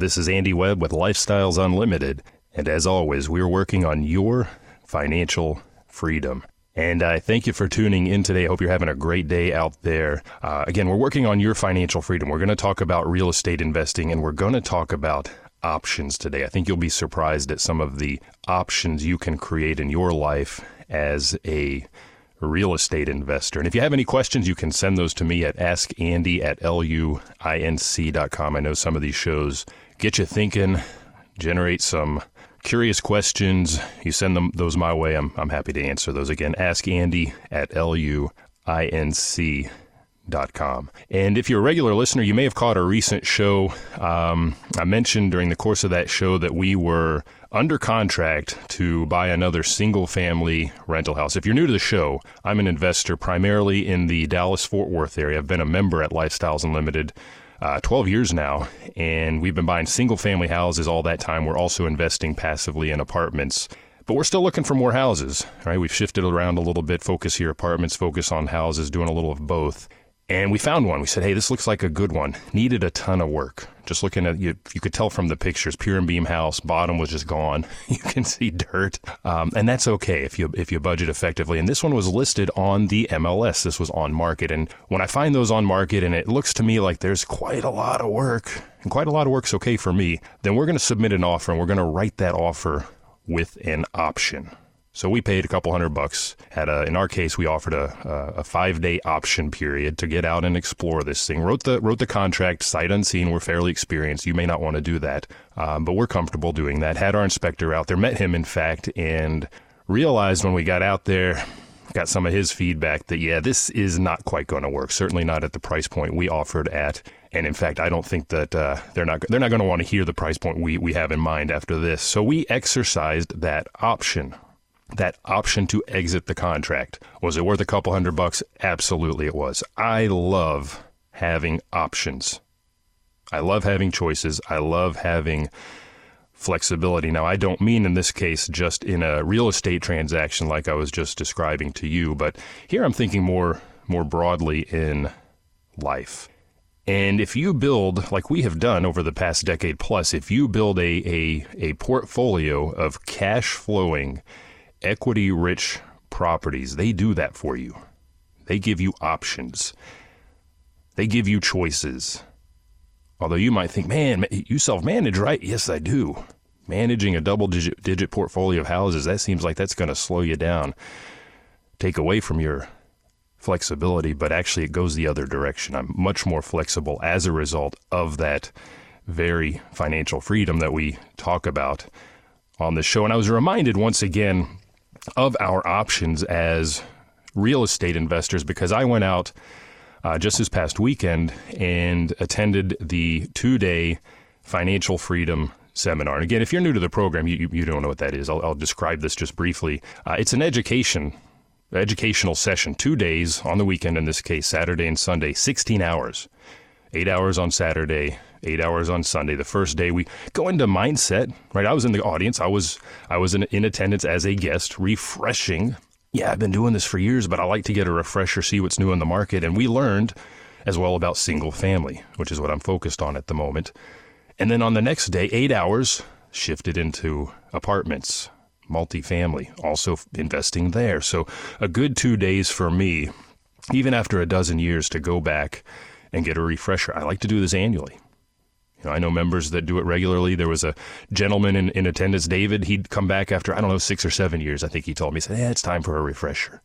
This is Andy Webb with Lifestyles Unlimited. And as always, we're working on your financial freedom. And I thank you for tuning in today. I hope you're having a great day out there. Uh, again, we're working on your financial freedom. We're going to talk about real estate investing and we're going to talk about options today. I think you'll be surprised at some of the options you can create in your life as a real estate investor. And if you have any questions, you can send those to me at askandy at luinc.com. I know some of these shows get you thinking, generate some curious questions. You send them those my way. I'm, I'm happy to answer those again. Ask Andy at luinc.com. And if you're a regular listener, you may have caught a recent show. Um, I mentioned during the course of that show that we were under contract to buy another single family rental house. If you're new to the show, I'm an investor primarily in the Dallas Fort Worth area. I've been a member at Lifestyles Unlimited. Uh, 12 years now, and we've been buying single family houses all that time. We're also investing passively in apartments, but we're still looking for more houses, right? We've shifted around a little bit, focus here, apartments, focus on houses, doing a little of both. And we found one. We said, hey, this looks like a good one. Needed a ton of work. Just looking at you, you could tell from the pictures, pier and beam house, bottom was just gone. You can see dirt, um, and that's okay if you if you budget effectively. And this one was listed on the MLS. This was on market, and when I find those on market, and it looks to me like there's quite a lot of work, and quite a lot of work's okay for me, then we're going to submit an offer, and we're going to write that offer with an option. So we paid a couple hundred bucks. Had a, in our case, we offered a, a, five day option period to get out and explore this thing. Wrote the wrote the contract sight unseen. We're fairly experienced. You may not want to do that, um, but we're comfortable doing that. Had our inspector out there, met him in fact, and realized when we got out there, got some of his feedback that yeah, this is not quite going to work. Certainly not at the price point we offered at. And in fact, I don't think that uh, they're not they're not going to want to hear the price point we we have in mind after this. So we exercised that option that option to exit the contract. Was it worth a couple hundred bucks? Absolutely it was. I love having options. I love having choices. I love having flexibility. Now, I don't mean in this case just in a real estate transaction like I was just describing to you, but here I'm thinking more more broadly in life. And if you build, like we have done over the past decade plus, if you build a, a, a portfolio of cash flowing equity rich properties, they do that for you. They give you options, they give you choices. Although you might think, man, you self manage, right? Yes, I do. Managing a double digit, digit portfolio of houses, that seems like that's going to slow you down, take away from your flexibility, but actually it goes the other direction. I'm much more flexible as a result of that very financial freedom that we talk about on the show. And I was reminded once again of our options as real estate investors because I went out uh, just this past weekend and attended the two day financial freedom seminar. And again, if you're new to the program, you, you don't know what that is. I'll, I'll describe this just briefly. Uh, it's an education educational session, two days on the weekend, in this case, Saturday and Sunday, 16 hours. Eight hours on Saturday, eight hours on Sunday. The first day we go into mindset, right? I was in the audience. I was I was in, in attendance as a guest, refreshing. Yeah, I've been doing this for years, but I like to get a refresher, see what's new in the market. And we learned as well about single family, which is what I'm focused on at the moment. And then on the next day, eight hours shifted into apartments, multifamily, also investing there. So a good two days for me, even after a dozen years, to go back and get a refresher. I like to do this annually. You know, I know members that do it regularly. There was a gentleman in, in attendance, David. He'd come back after, I don't know, six or seven years. I think he told me, he said, Yeah, it's time for a refresher.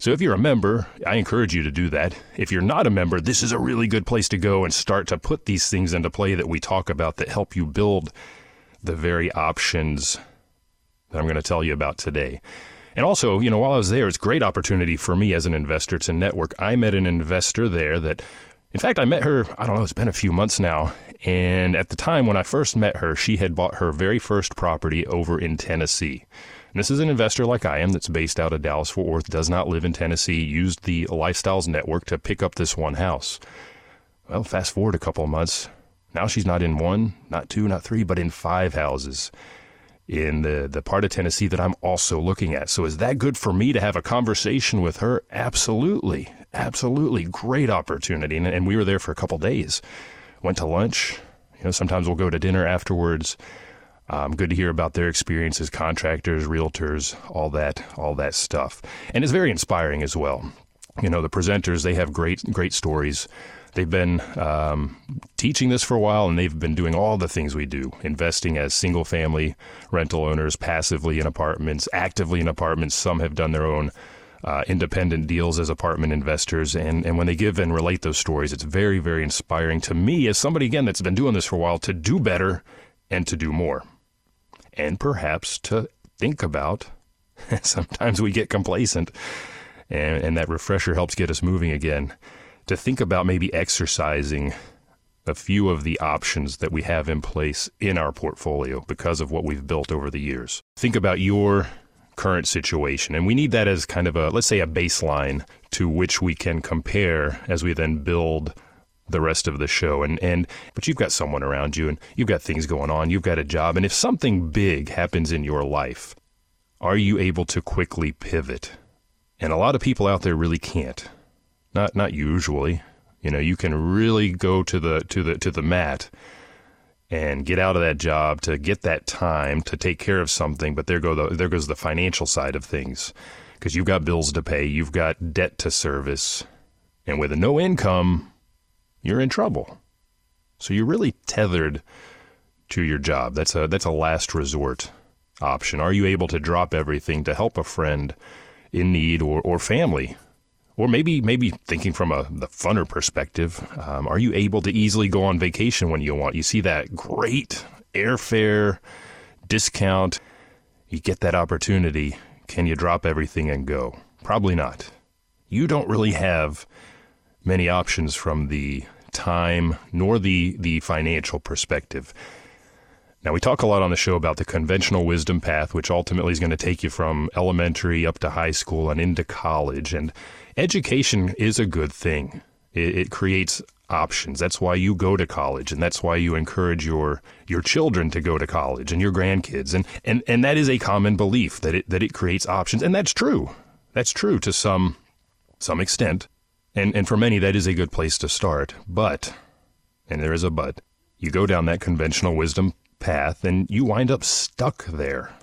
So if you're a member, I encourage you to do that. If you're not a member, this is a really good place to go and start to put these things into play that we talk about that help you build the very options that I'm going to tell you about today. And also, you know, while I was there, it's a great opportunity for me as an investor to network. I met an investor there that In fact, I met her, I don't know, it's been a few months now. And at the time when I first met her, she had bought her very first property over in Tennessee. And this is an investor like I am that's based out of Dallas Fort Worth, does not live in Tennessee, used the Lifestyles Network to pick up this one house. Well, fast forward a couple of months. Now she's not in one, not two, not three, but in five houses in the, the part of Tennessee that I'm also looking at. So is that good for me to have a conversation with her? Absolutely. Absolutely. Great opportunity. And, and we were there for a couple days. Went to lunch. You know, sometimes we'll go to dinner afterwards. Um, good to hear about their experiences, contractors, realtors, all that, all that stuff. And it's very inspiring as well. You know, the presenters, they have great, great stories. They've been um, teaching this for a while and they've been doing all the things we do investing as single family rental owners, passively in apartments, actively in apartments. Some have done their own uh, independent deals as apartment investors. And, and when they give and relate those stories, it's very, very inspiring to me as somebody, again, that's been doing this for a while to do better and to do more and perhaps to think about. Sometimes we get complacent, and, and that refresher helps get us moving again. To think about maybe exercising a few of the options that we have in place in our portfolio because of what we've built over the years. Think about your current situation, and we need that as kind of a, let's say, a baseline to which we can compare as we then build the rest of the show. And and but you've got someone around you and you've got things going on. You've got a job. And if something big happens in your life are you able to quickly pivot? And a lot of people out there really can't. Not not usually. You know you can really go to the to the to the mat and get out of that job to get that time to take care of something but there go the, there goes the financial side of things because you've got bills to pay you've got debt to service and with no income you're in trouble. So you're really tethered to your job. That's a that's a last resort option. Are you able to drop everything to help a friend in need or, or family? Or maybe maybe thinking from a the funner perspective, um, are you able to easily go on vacation when you want? You see that great airfare discount, you get that opportunity. Can you drop everything and go? Probably not. You don't really have many options from the time nor the, the financial perspective. Now, we talk a lot on the show about the conventional wisdom path, which ultimately is going to take you from elementary up to high school and into college. And education is a good thing, it, it creates options. That's why you go to college, and that's why you encourage your your children to go to college and your grandkids. And and, and that is a common belief that it that it creates options, and that's true. That's true to some some extent. And, and for many, that is a good place to start. But, and there is a but, you go down that conventional wisdom path and you wind up stuck there.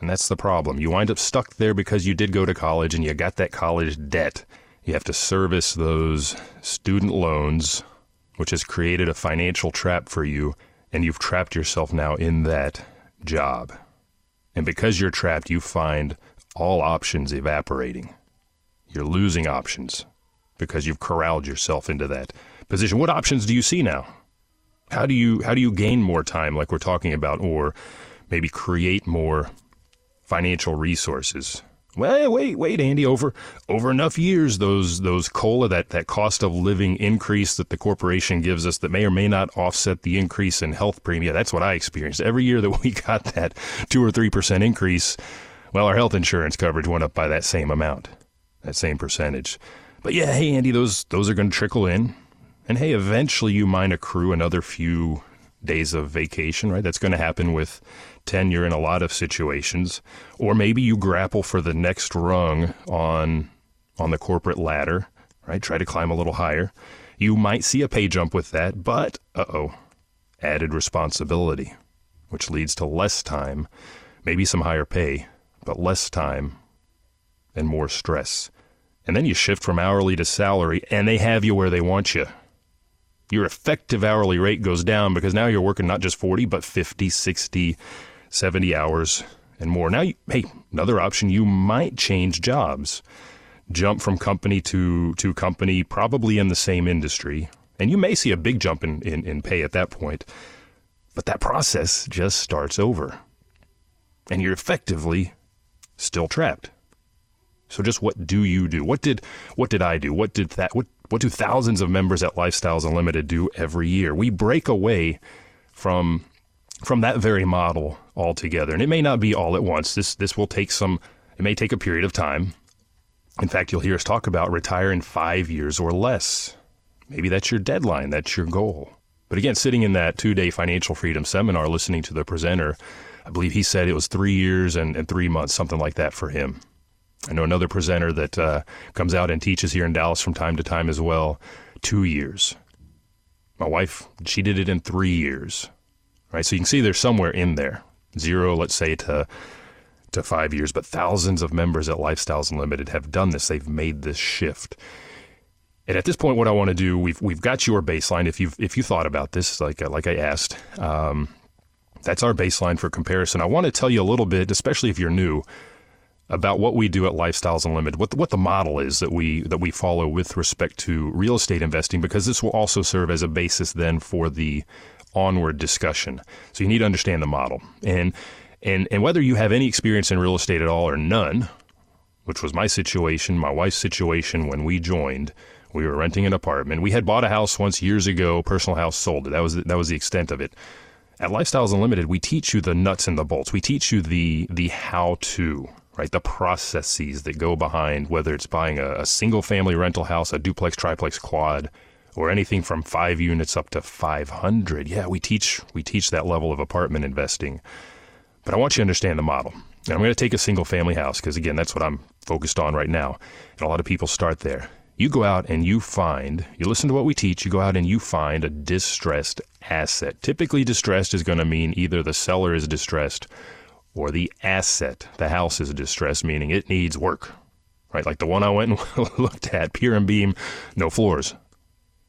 And that's the problem. You wind up stuck there because you did go to college and you got that college debt. You have to service those student loans, which has created a financial trap for you, and you've trapped yourself now in that job. And because you're trapped, you find all options evaporating. You're losing options because you've corralled yourself into that position. What options do you see now? How do you how do you gain more time like we're talking about or maybe create more financial resources? Well, wait, wait, Andy. Over over enough years, those those cola that that cost of living increase that the corporation gives us that may or may not offset the increase in health premium. That's what I experienced every year that we got that two or three percent increase. Well, our health insurance coverage went up by that same amount, that same percentage. But yeah, hey Andy, those those are going to trickle in, and hey, eventually you might accrue another few days of vacation, right? That's going to happen with tenure in a lot of situations, or maybe you grapple for the next rung on on the corporate ladder, right? Try to climb a little higher. You might see a pay jump with that, but uh oh, added responsibility, which leads to less time, maybe some higher pay, but less time and more stress. And then you shift from hourly to salary, and they have you where they want you. Your effective hourly rate goes down because now you're working not just 40, but 50, 60, 70 hours and more. Now, you, hey, another option, you might change jobs, jump from company to, to company, probably in the same industry. And you may see a big jump in, in, in pay at that point. But that process just starts over. And you're effectively still trapped. So just what do you do? What did what did I do? What did that what What do thousands of members at Lifestyles Unlimited do every year? We break away from from that very model altogether. And it may not be all at once. This this will take some it may take a period of time. In fact, you'll hear us talk about retire in 5 years or less. Maybe that's your deadline, that's your goal. But again, sitting in that two day financial freedom seminar, listening to the presenter, I believe he said it was three years and, and three months, something like that for him. I know another presenter that uh, comes out and teaches here in Dallas from time to time as well, two years. My wife, she did it in three years, right? So you can see there's somewhere in there, zero, let's say, to to five years, but thousands of members at Lifestyles Unlimited have done this. They've made this shift. And at this point, what I want to do, we've we've got your baseline. If you if you thought about this, like like I asked, um, that's our baseline for comparison. I want to tell you a little bit, especially if you're new, about what we do at Lifestyles Unlimited, what the, what the model is that we that we follow with respect to real estate investing, because this will also serve as a basis then for the onward discussion. So you need to understand the model and and and whether you have any experience in real estate at all or none, which was my situation, my wife's situation when we joined we were renting an apartment. We had bought a house once years ago. Personal house sold it. That was that was the extent of it. At Lifestyles Unlimited, we teach you the nuts and the bolts. We teach you the the how to, right? The processes that go behind whether it's buying a, a single family rental house, a duplex, triplex, quad, or anything from five units up to 500. Yeah, we teach we teach that level of apartment investing. But I want you to understand the model. And I'm going to take a single family house because again, that's what I'm focused on right now. And a lot of people start there you go out and you find, you listen to what we teach, you go out and you find a distressed asset. Typically, distressed is going to mean either the seller is distressed or the asset, the house is distressed, meaning it needs work, right? Like the one I went and looked at, pier and beam, no floors.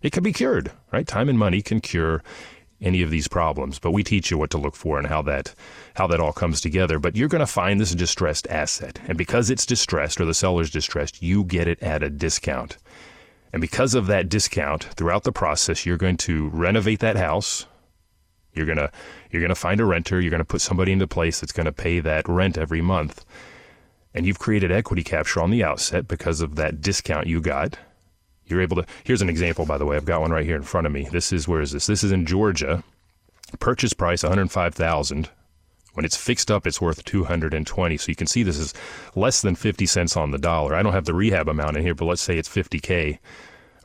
It can be cured, right? Time and money can cure any of these problems, but we teach you what to look for and how that how that all comes together. But you're going to find this distressed asset, and because it's distressed or the seller's distressed, you get it at a discount. And because of that discount, throughout the process, you're going to renovate that house. You're gonna you're gonna find a renter. You're gonna put somebody into place that's to pay that rent every month, and you've created equity capture on the outset because of that discount you got you're able to. Here's an example, by the way. I've got one right here in front of me. This is where is this? This is in Georgia. Purchase price 105,000. When it's fixed up, it's worth 220. So you can see this is less than 50 cents on the dollar. I don't have the rehab amount in here, but let's say it's 50k.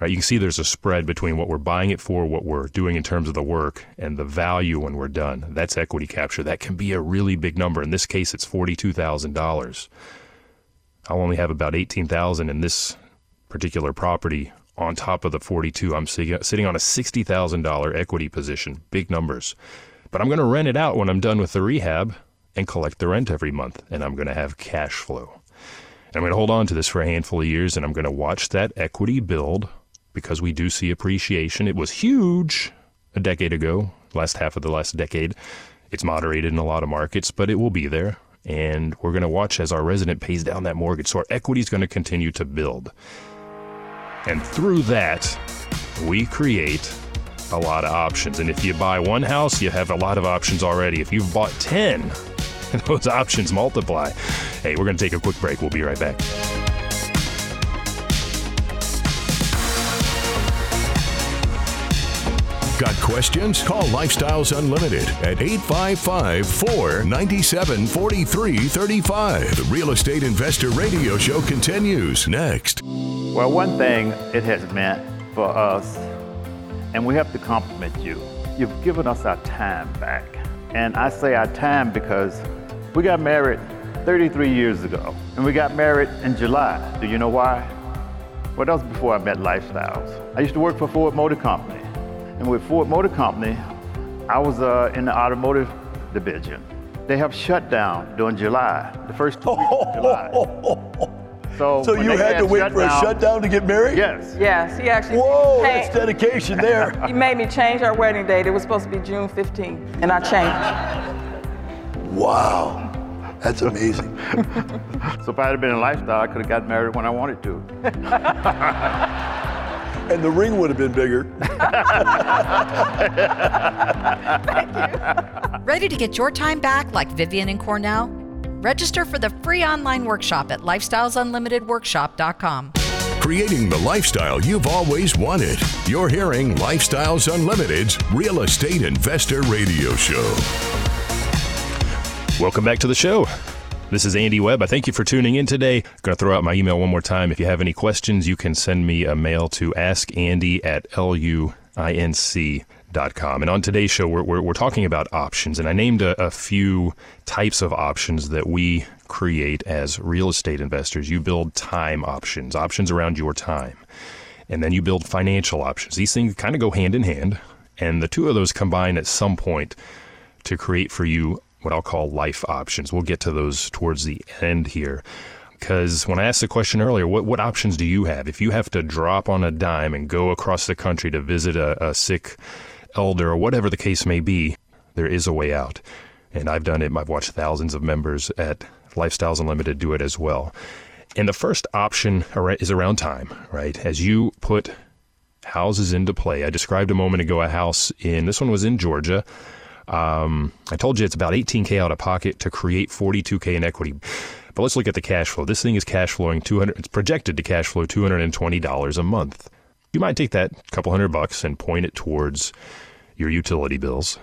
Right, you can see there's a spread between what we're buying it for, what we're doing in terms of the work, and the value when we're done. That's equity capture. That can be a really big number. In this case, it's forty-two thousand dollars. I'll only have about eighteen thousand in this particular property on top of the 42 i'm sitting on a $60000 equity position big numbers but i'm going to rent it out when i'm done with the rehab and collect the rent every month and i'm going to have cash flow and i'm going to hold on to this for a handful of years and i'm going to watch that equity build because we do see appreciation it was huge a decade ago last half of the last decade it's moderated in a lot of markets but it will be there and we're going to watch as our resident pays down that mortgage so our equity is going to continue to build and through that, we create a lot of options. And if you buy one house, you have a lot of options already. If you've bought 10, those options multiply. Hey, we're going to take a quick break. We'll be right back. Got questions? Call Lifestyles Unlimited at 855 497 4335. The Real Estate Investor Radio Show continues next. Well, one thing it has meant for us, and we have to compliment you, you've given us our time back. And I say our time because we got married 33 years ago, and we got married in July. Do you know why? Well, that was before I met Lifestyles. I used to work for Ford Motor Company. And with Ford Motor Company, I was uh, in the automotive division. They have shut down during July, the first two weeks of July. So, so you had, had to wait for down, a shutdown to get married? Yes. Yes, he actually. Whoa, that's dedication there. he made me change our wedding date. It was supposed to be June 15th, and I changed. Wow. That's amazing. so if I had been in lifestyle, I could have gotten married when I wanted to. And the ring would have been bigger. Ready to get your time back like Vivian and Cornell? Register for the free online workshop at lifestylesunlimitedworkshop.com. creating the lifestyle you've always wanted. You're hearing Lifestyles Unlimited's Real Estate Investor Radio Show. Welcome back to the show. This is Andy Webb. I thank you for tuning in today. I'm going to throw out my email one more time. If you have any questions, you can send me a mail to askandy at luinc Com. And on today's show, we're, we're, we're, talking about options. And I named a, a, few types of options that we create as real estate investors. You build time options, options around your time. And then you build financial options. These things kind of go hand in hand. And the two of those combine at some point to create for you what I'll call life options. We'll get to those towards the end here. Because when I asked the question earlier, what, what options do you have? If you have to drop on a dime and go across the country to visit a, a sick elder or whatever the case may be, there is a way out. And I've done it. I've watched thousands of members at Lifestyles Unlimited do it as well. And the first option is around time, right? As you put houses into play. I described a moment ago a house in, this one was in Georgia. Um, I told you it's about 18K out of pocket to create 42K in equity. But let's look at the cash flow. This thing is cash flowing 200, it's projected to cash flow $220 a month. You might take that couple hundred bucks and point it towards your utility bills.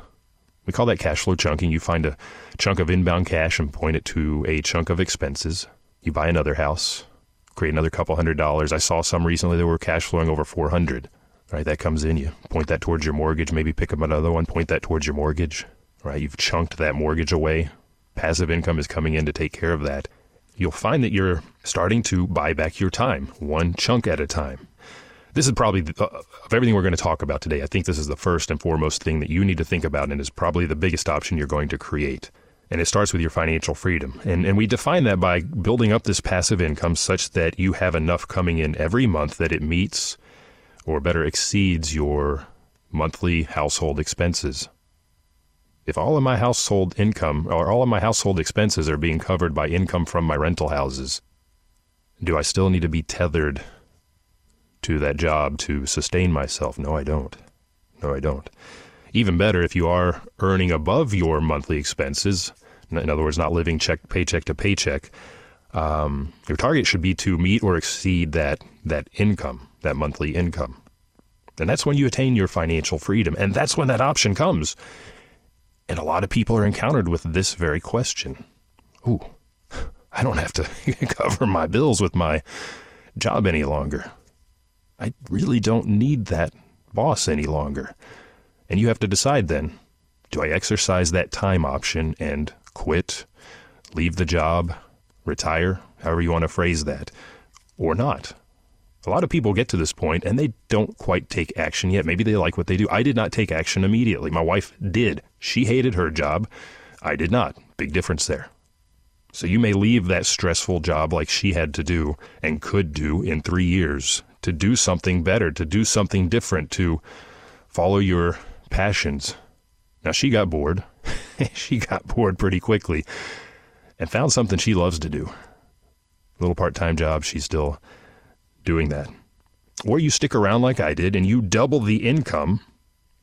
We call that cash flow chunking. You find a chunk of inbound cash and point it to a chunk of expenses. You buy another house, create another couple hundred dollars. I saw some recently that were cash flowing over 400. Right, that comes in. You point that towards your mortgage. Maybe pick up another one. Point that towards your mortgage. Right, you've chunked that mortgage away. Passive income is coming in to take care of that. You'll find that you're starting to buy back your time, one chunk at a time. This is probably, the, uh, of everything we're going to talk about today, I think this is the first and foremost thing that you need to think about and is probably the biggest option you're going to create. And it starts with your financial freedom. And, and we define that by building up this passive income such that you have enough coming in every month that it meets or better exceeds your monthly household expenses. If all of my household income or all of my household expenses are being covered by income from my rental houses, do I still need to be tethered to that job to sustain myself. No, I don't. No, I don't. Even better, if you are earning above your monthly expenses, in other words, not living check paycheck to paycheck, um, your target should be to meet or exceed that that income, that monthly income, and that's when you attain your financial freedom, and that's when that option comes. And a lot of people are encountered with this very question: "Ooh, I don't have to cover my bills with my job any longer. I really don't need that boss any longer. And you have to decide then do I exercise that time option and quit, leave the job, retire, however you want to phrase that, or not? A lot of people get to this point and they don't quite take action yet. Maybe they like what they do. I did not take action immediately. My wife did. She hated her job. I did not. Big difference there. So you may leave that stressful job like she had to do and could do in three years to do something better, to do something different, to follow your passions. Now, she got bored. she got bored pretty quickly and found something she loves to do. Little part time job, she's still doing that. Or you stick around like I did and you double the income,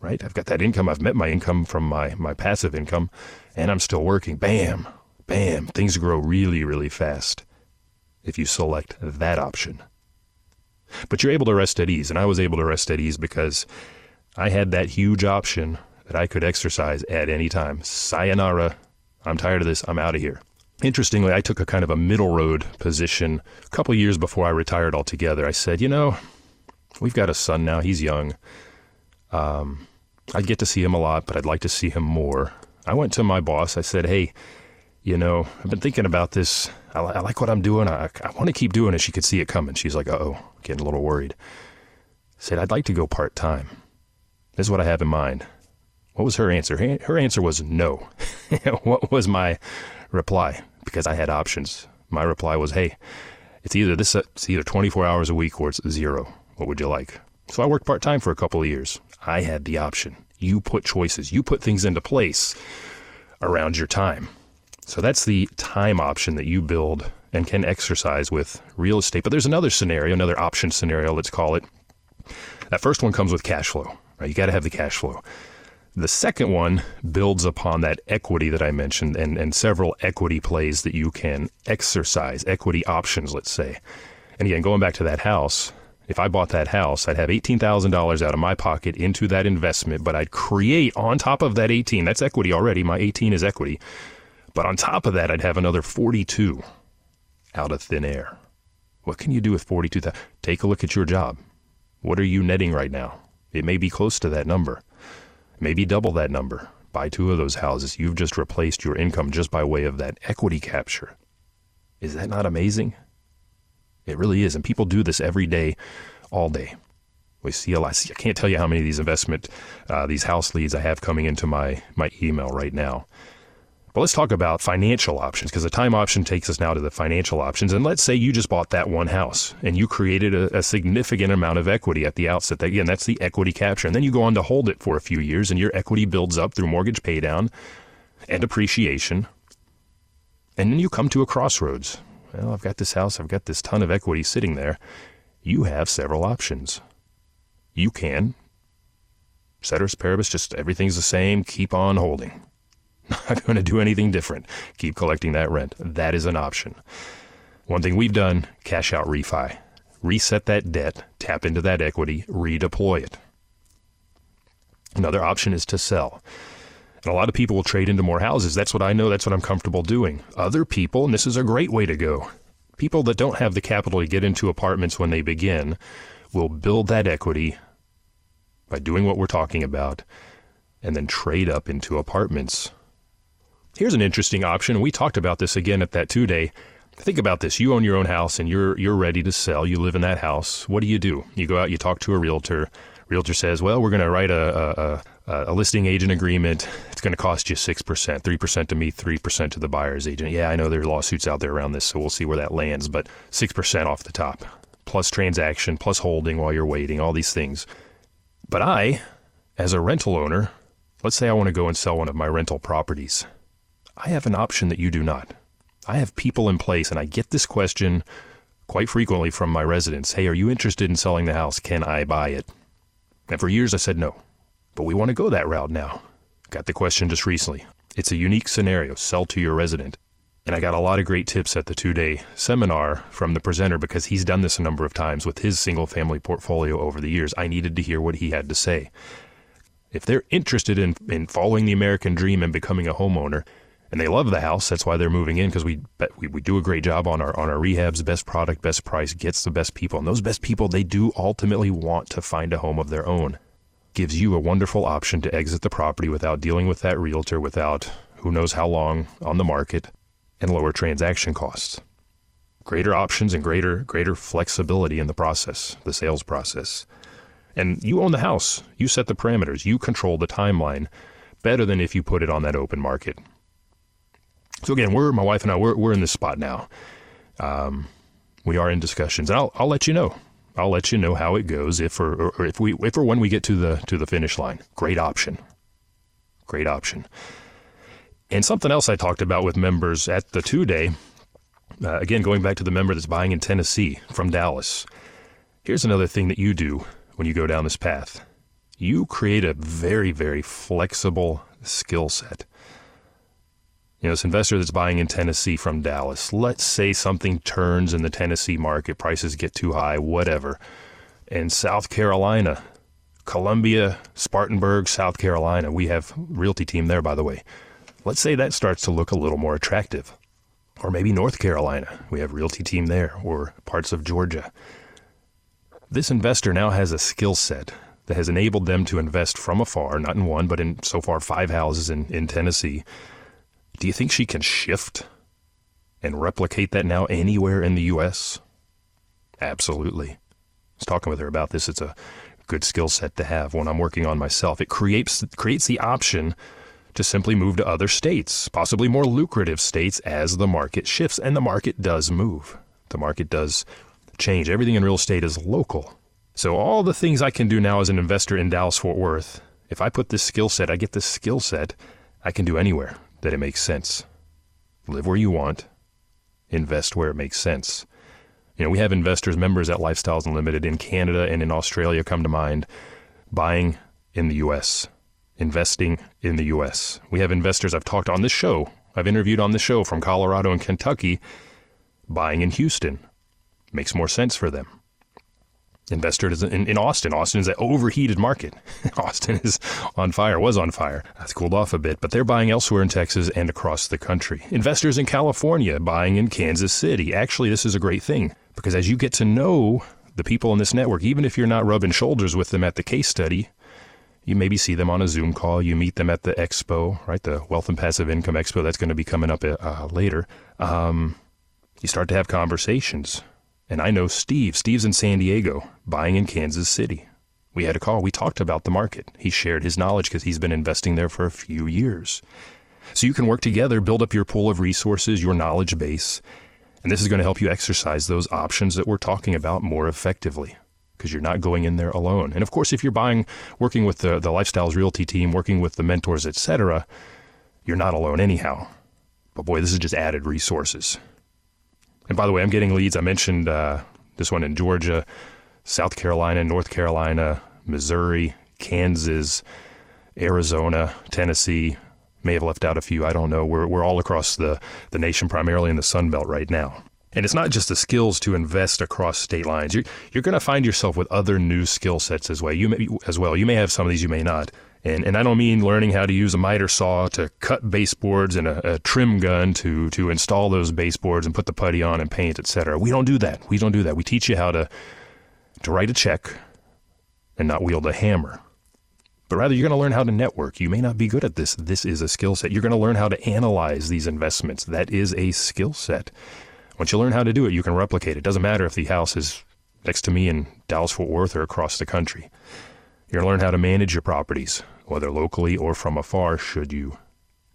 right? I've got that income, I've met my income from my, my passive income, and I'm still working. Bam, bam, things grow really, really fast if you select that option. But you're able to rest at ease. And I was able to rest at ease because I had that huge option that I could exercise at any time. Sayonara. I'm tired of this. I'm out of here. Interestingly, I took a kind of a middle road position a couple years before I retired altogether. I said, you know, we've got a son now. He's young. Um, I'd get to see him a lot, but I'd like to see him more. I went to my boss. I said, hey, you know, I've been thinking about this. I, I like what I'm doing. I, I want to keep doing it. She could see it coming. She's like, oh, getting a little worried. Said, I'd like to go part time. This is what I have in mind. What was her answer? Her answer was no. what was my reply? Because I had options. My reply was, hey, it's either this, it's either 24 hours a week or it's zero. What would you like? So I worked part time for a couple of years. I had the option. You put choices, you put things into place around your time. So that's the time option that you build and can exercise with real estate. But there's another scenario, another option scenario, let's call it. That first one comes with cash flow, right? You got to have the cash flow. The second one builds upon that equity that I mentioned and, and several equity plays that you can exercise, equity options, let's say. And again, going back to that house, if I bought that house, I'd have $18,000 out of my pocket into that investment, but I'd create on top of that 18, that's equity already. My 18 is equity. But on top of that, I'd have another 42 out of thin air. What can you do with 42,000? Take a look at your job. What are you netting right now? It may be close to that number. Maybe double that number. Buy two of those houses. You've just replaced your income just by way of that equity capture. Is that not amazing? It really is. And people do this every day, all day. We see a lot. I can't tell you how many of these investment, uh, these house leads I have coming into my, my email right now. But let's talk about financial options because the time option takes us now to the financial options. And let's say you just bought that one house and you created a, a, significant amount of equity at the outset. Again, that's the equity capture. And then you go on to hold it for a few years and your equity builds up through mortgage paydown and appreciation. And then you come to a crossroads. Well, I've got this house, I've got this ton of equity sitting there. You have several options. You can, ceteris paribus, just everything's the same, keep on holding not going to do anything different. Keep collecting that rent. That is an option. One thing we've done cash out refi. Reset that debt, tap into that equity, redeploy it. Another option is to sell. And a lot of people will trade into more houses. That's what I know. That's what I'm comfortable doing. Other people, and this is a great way to go, people that don't have the capital to get into apartments when they begin will build that equity by doing what we're talking about and then trade up into apartments Here's an interesting option. We talked about this again at that two day. Think about this. You own your own house and you're you're ready to sell. You live in that house. What do you do? You go out, you talk to a realtor. Realtor says, "Well, we're going to write a, a, a, listing agent agreement. It's going to cost you 6%, 3% to me, 3% to the buyer's agent. Yeah, I know there are lawsuits out there around this, so we'll see where that lands, but 6% off the top, plus transaction, plus holding while you're waiting, all these things. But I, as a rental owner, let's say I want to go and sell one of my rental properties. I have an option that you do not. I have people in place, and I get this question quite frequently from my residents Hey, are you interested in selling the house? Can I buy it? And for years I said no. But we want to go that route now. Got the question just recently. It's a unique scenario sell to your resident. And I got a lot of great tips at the two day seminar from the presenter because he's done this a number of times with his single family portfolio over the years. I needed to hear what he had to say. If they're interested in, in following the American dream and becoming a homeowner, and they love the house. That's why they're moving in because we, we we do a great job on our on our rehabs. Best product, best price gets the best people, and those best people they do ultimately want to find a home of their own. Gives you a wonderful option to exit the property without dealing with that realtor, without who knows how long on the market, and lower transaction costs. Greater options and greater greater flexibility in the process, the sales process. And you own the house. You set the parameters. You control the timeline better than if you put it on that open market. So again, we're my wife and I we're we're in this spot now. Um, we are in discussions, and I'll I'll let you know. I'll let you know how it goes if or, or if we if or when we get to the to the finish line. Great option. Great option. And something else I talked about with members at the two day. Uh, again, going back to the member that's buying in Tennessee from Dallas. Here's another thing that you do when you go down this path. You create a very very flexible skill set. You know, this investor that's buying in Tennessee from Dallas, let's say something turns in the Tennessee market, prices get too high, whatever. And South Carolina, Columbia, Spartanburg, South Carolina, we have realty team there, by the way. Let's say that starts to look a little more attractive. Or maybe North Carolina, we have realty team there, or parts of Georgia. This investor now has a skill set that has enabled them to invest from afar, not in one, but in so far five houses in, in Tennessee do you think she can shift and replicate that now anywhere in the U.S.? Absolutely. I was talking with her about this. It's a good skill set to have when I'm working on myself. It creates creates the option to simply move to other states, possibly more lucrative states as the market shifts. And the market does move. The market does change. Everything in real estate is local. So all the things I can do now as an investor in Dallas Fort Worth, if I put this skill set, I get this skill set, I can do anywhere that it makes sense. Live where you want, invest where it makes sense. You know, we have investors, members at Lifestyles Unlimited in Canada and in Australia come to mind, buying in the US, investing in the US. We have investors I've talked on this show, I've interviewed on the show from Colorado and Kentucky, buying in Houston, Makes more sense for them. Investors in, in Austin. Austin is an overheated market. Austin is on fire, was on fire. That's cooled off a bit, but they're buying elsewhere in Texas and across the country. Investors in California buying in Kansas City. Actually, this is a great thing because as you get to know the people in this network, even if you're not rubbing shoulders with them at the case study, you maybe see them on a Zoom call. You meet them at the expo, right? The Wealth and Passive Income Expo. That's going to be coming up uh, later. Um, you start to have conversations. And I know Steve. Steve's in San Diego, buying in Kansas City. We had a call. We talked about the market. He shared his knowledge because he's been investing there for a few years. So you can work together, build up your pool of resources, your knowledge base, and this is going to help you exercise those options that we're talking about more effectively because you're not going in there alone. And of course, if you're buying, working with the, the Lifestyles Realty team, working with the mentors, etc., you're not alone anyhow. But boy, this is just added resources. And by the way, I'm getting leads. I mentioned uh, this one in Georgia, South Carolina, North Carolina, Missouri, Kansas, Arizona, Tennessee. May have left out a few. I don't know. We're, we're all across the, the nation, primarily in the Sun Belt right now. And it's not just the skills to invest across state lines. You're, you're going to find yourself with other new skill sets as well. You may, as well. You may have some of these, you may not. And, and I don't mean learning how to use a miter saw to cut baseboards and a, a trim gun to, to install those baseboards and put the putty on and paint, etc. We don't do that. We don't do that. We teach you how to, to write a check and not wield a hammer. But rather, you're going to learn how to network. You may not be good at this. This is a skill set. You're going to learn how to analyze these investments. That is a skill set. Once you learn how to do it, you can replicate it. Doesn't matter if the house is next to me in Dallas Fort Worth or across the country. You're going to learn how to manage your properties, whether locally or from afar, should you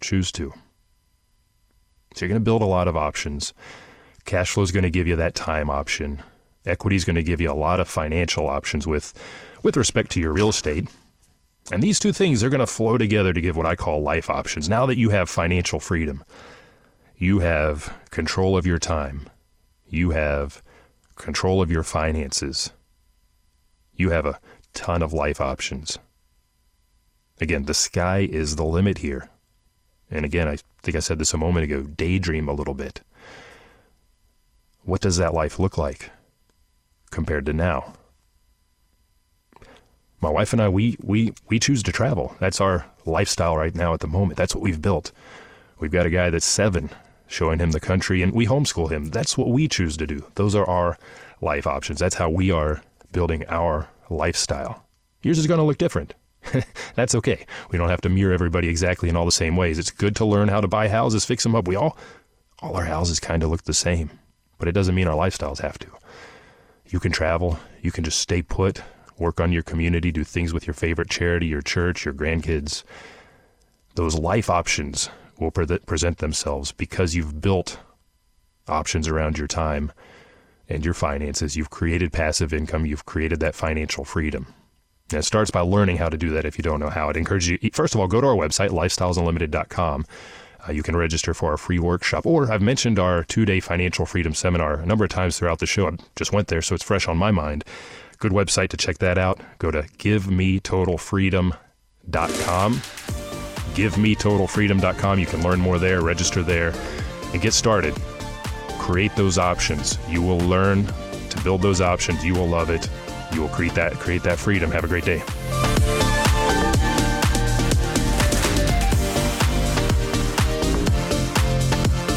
choose to. So you're going to build a lot of options. Cash flow is going to give you that time option. Equity is going to give you a lot of financial options with, with respect to your real estate. And these two things are going to flow together to give what I call life options. Now that you have financial freedom, you have control of your time. You have control of your finances. You have a ton of life options. Again, the sky is the limit here. And again, I think I said this a moment ago daydream a little bit. What does that life look like compared to now? My wife and I, we, we, we choose to travel. That's our lifestyle right now at the moment. That's what we've built. We've got a guy that's seven showing him the country, and we homeschool him. That's what we choose to do. Those are our life options. That's how we are building our lifestyle. Yours is going to look different. That's okay. We don't have to mirror everybody exactly in all the same ways. It's good to learn how to buy houses, fix them up. We all, all our houses kind of look the same, but it doesn't mean our lifestyles have to. You can travel. You can just stay put, work on your community, do things with your favorite charity, your church, your grandkids. Those life options will pre- present themselves because you've built options around your time and your finances. You've created passive income. You've created that financial freedom. And it starts by learning how to do that if you don't know how. I'd encourage you, first of all, go to our website, lifestylesunlimited.com. Uh, you can register for our free workshop. Or I've mentioned our two day financial freedom seminar a number of times throughout the show. I just went there, so it's fresh on my mind. Good website to check that out. Go to givemetotalfreedom.com givemetotalfreedom.com. You can learn more there, register there, and get started. Create those options. You will learn to build those options. You will love it. You will create that create that freedom. Have a great day.